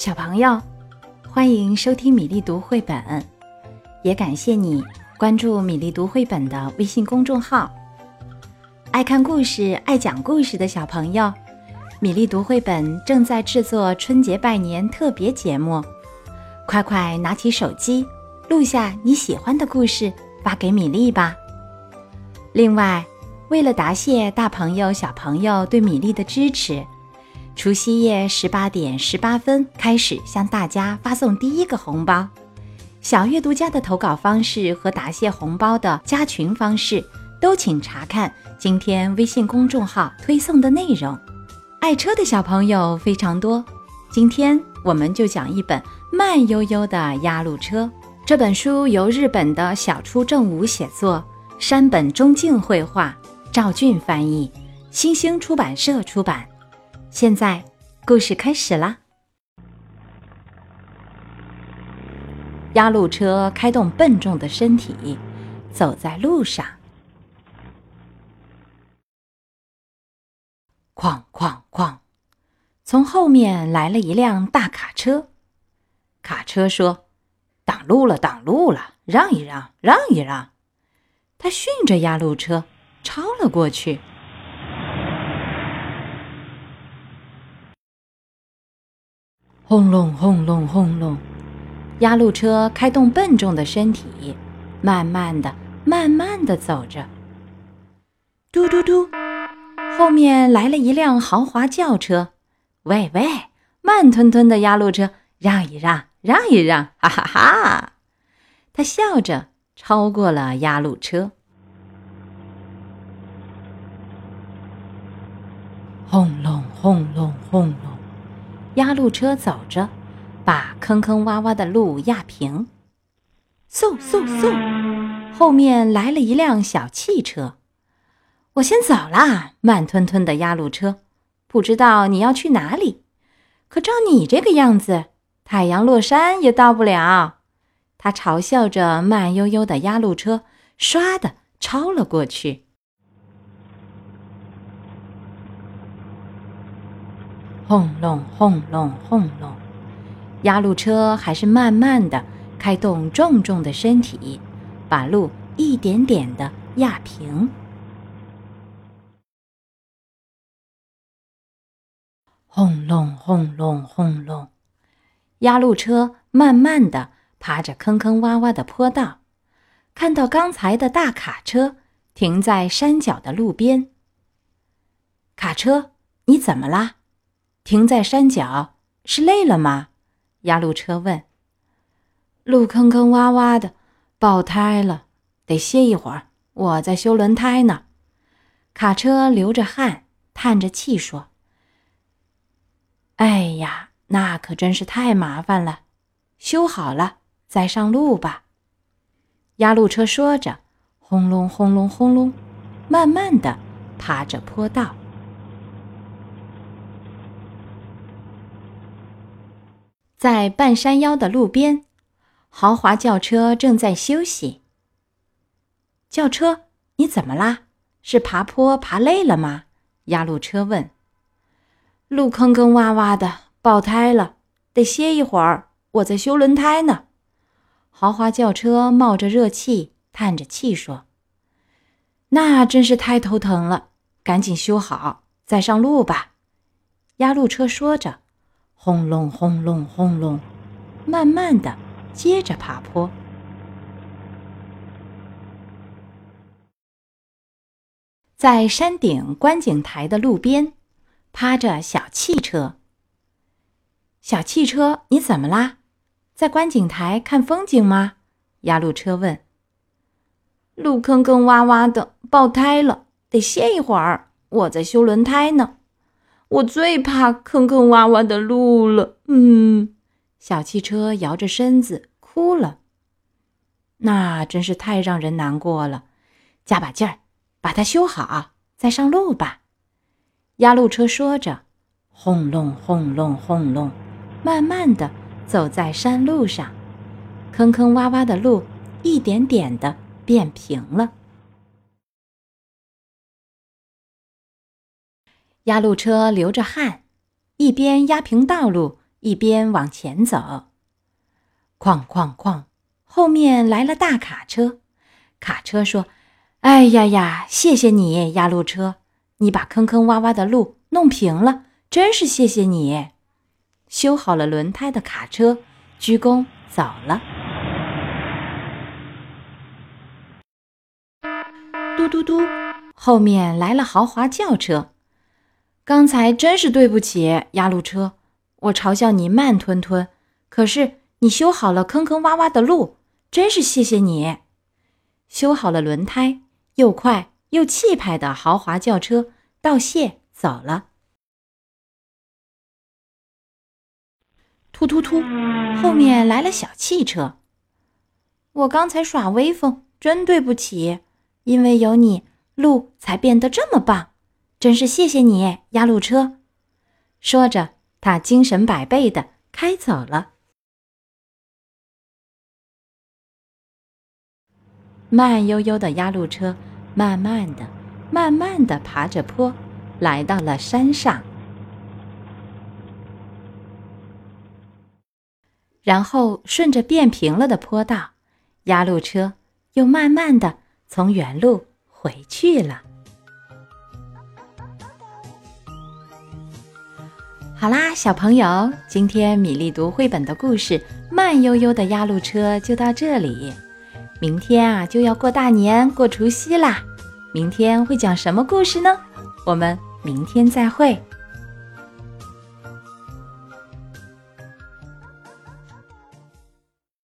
小朋友，欢迎收听米粒读绘本，也感谢你关注米粒读绘本的微信公众号。爱看故事、爱讲故事的小朋友，米粒读绘本正在制作春节拜年特别节目，快快拿起手机，录下你喜欢的故事，发给米粒吧。另外，为了答谢大朋友、小朋友对米粒的支持。除夕夜十八点十八分开始向大家发送第一个红包。小阅读家的投稿方式和答谢红包的加群方式，都请查看今天微信公众号推送的内容。爱车的小朋友非常多，今天我们就讲一本慢悠悠的压路车。这本书由日本的小出正武写作，山本忠敬绘画，赵俊翻译，新兴出版社出版。现在，故事开始啦！压路车开动笨重的身体，走在路上。哐哐哐！从后面来了一辆大卡车。卡车说：“挡路了，挡路了，让一让，让一让。”他训着压路车，超了过去。轰隆轰隆轰隆，压路车开动笨重的身体，慢慢的、慢慢的走着。嘟嘟嘟，后面来了一辆豪华轿车。喂喂，慢吞吞的压路车，让一让，让一让，哈哈哈！他笑着超过了压路车。轰隆轰隆轰隆。压路车走着，把坑坑洼洼的路压平。嗖嗖嗖，后面来了一辆小汽车。我先走啦，慢吞吞的压路车。不知道你要去哪里？可照你这个样子，太阳落山也到不了。他嘲笑着慢悠悠的压路车，唰的超了过去。轰隆轰隆轰隆，压路车还是慢慢的开动重重的身体，把路一点点的压平。轰隆轰隆轰隆，压路车慢慢的爬着坑坑洼洼的坡道，看到刚才的大卡车停在山脚的路边。卡车，你怎么啦？停在山脚是累了吗？压路车问。路坑坑洼洼的，爆胎了，得歇一会儿。我在修轮胎呢。卡车流着汗，叹着气说：“哎呀，那可真是太麻烦了。修好了再上路吧。”压路车说着，轰隆轰隆轰隆，慢慢的爬着坡道。在半山腰的路边，豪华轿车正在休息。轿车，你怎么啦？是爬坡爬累了吗？压路车问。路坑坑洼洼的，爆胎了，得歇一会儿。我在修轮胎呢。豪华轿车冒着热气，叹着气说：“那真是太头疼了，赶紧修好，再上路吧。”压路车说着。轰隆轰隆轰隆，慢慢的接着爬坡。在山顶观景台的路边，趴着小汽车。小汽车，你怎么啦？在观景台看风景吗？压路车问。路坑坑洼洼的，爆胎了，得歇一会儿。我在修轮胎呢。我最怕坑坑洼洼的路了，嗯，小汽车摇着身子哭了。那真是太让人难过了，加把劲儿，把它修好，再上路吧。压路车说着，轰隆轰隆轰隆，慢慢的走在山路上，坑坑洼洼的路一点点的变平了。压路车流着汗，一边压平道路，一边往前走。哐哐哐，后面来了大卡车。卡车说：“哎呀呀，谢谢你，压路车，你把坑坑洼洼的路弄平了，真是谢谢你。”修好了轮胎的卡车鞠躬走了。嘟嘟嘟，后面来了豪华轿车。刚才真是对不起，压路车，我嘲笑你慢吞吞，可是你修好了坑坑洼洼的路，真是谢谢你。修好了轮胎，又快又气派的豪华轿车道谢走了。突突突，后面来了小汽车。我刚才耍威风，真对不起，因为有你，路才变得这么棒，真是谢谢你，压路车。说着，他精神百倍的开走了。慢悠悠的压路车，慢慢的、慢慢的爬着坡，来到了山上。然后顺着变平了的坡道，压路车又慢慢的从原路回去了。好啦，小朋友，今天米粒读绘本的故事《慢悠悠的压路车》就到这里。明天啊，就要过大年、过除夕啦。明天会讲什么故事呢？我们明天再会。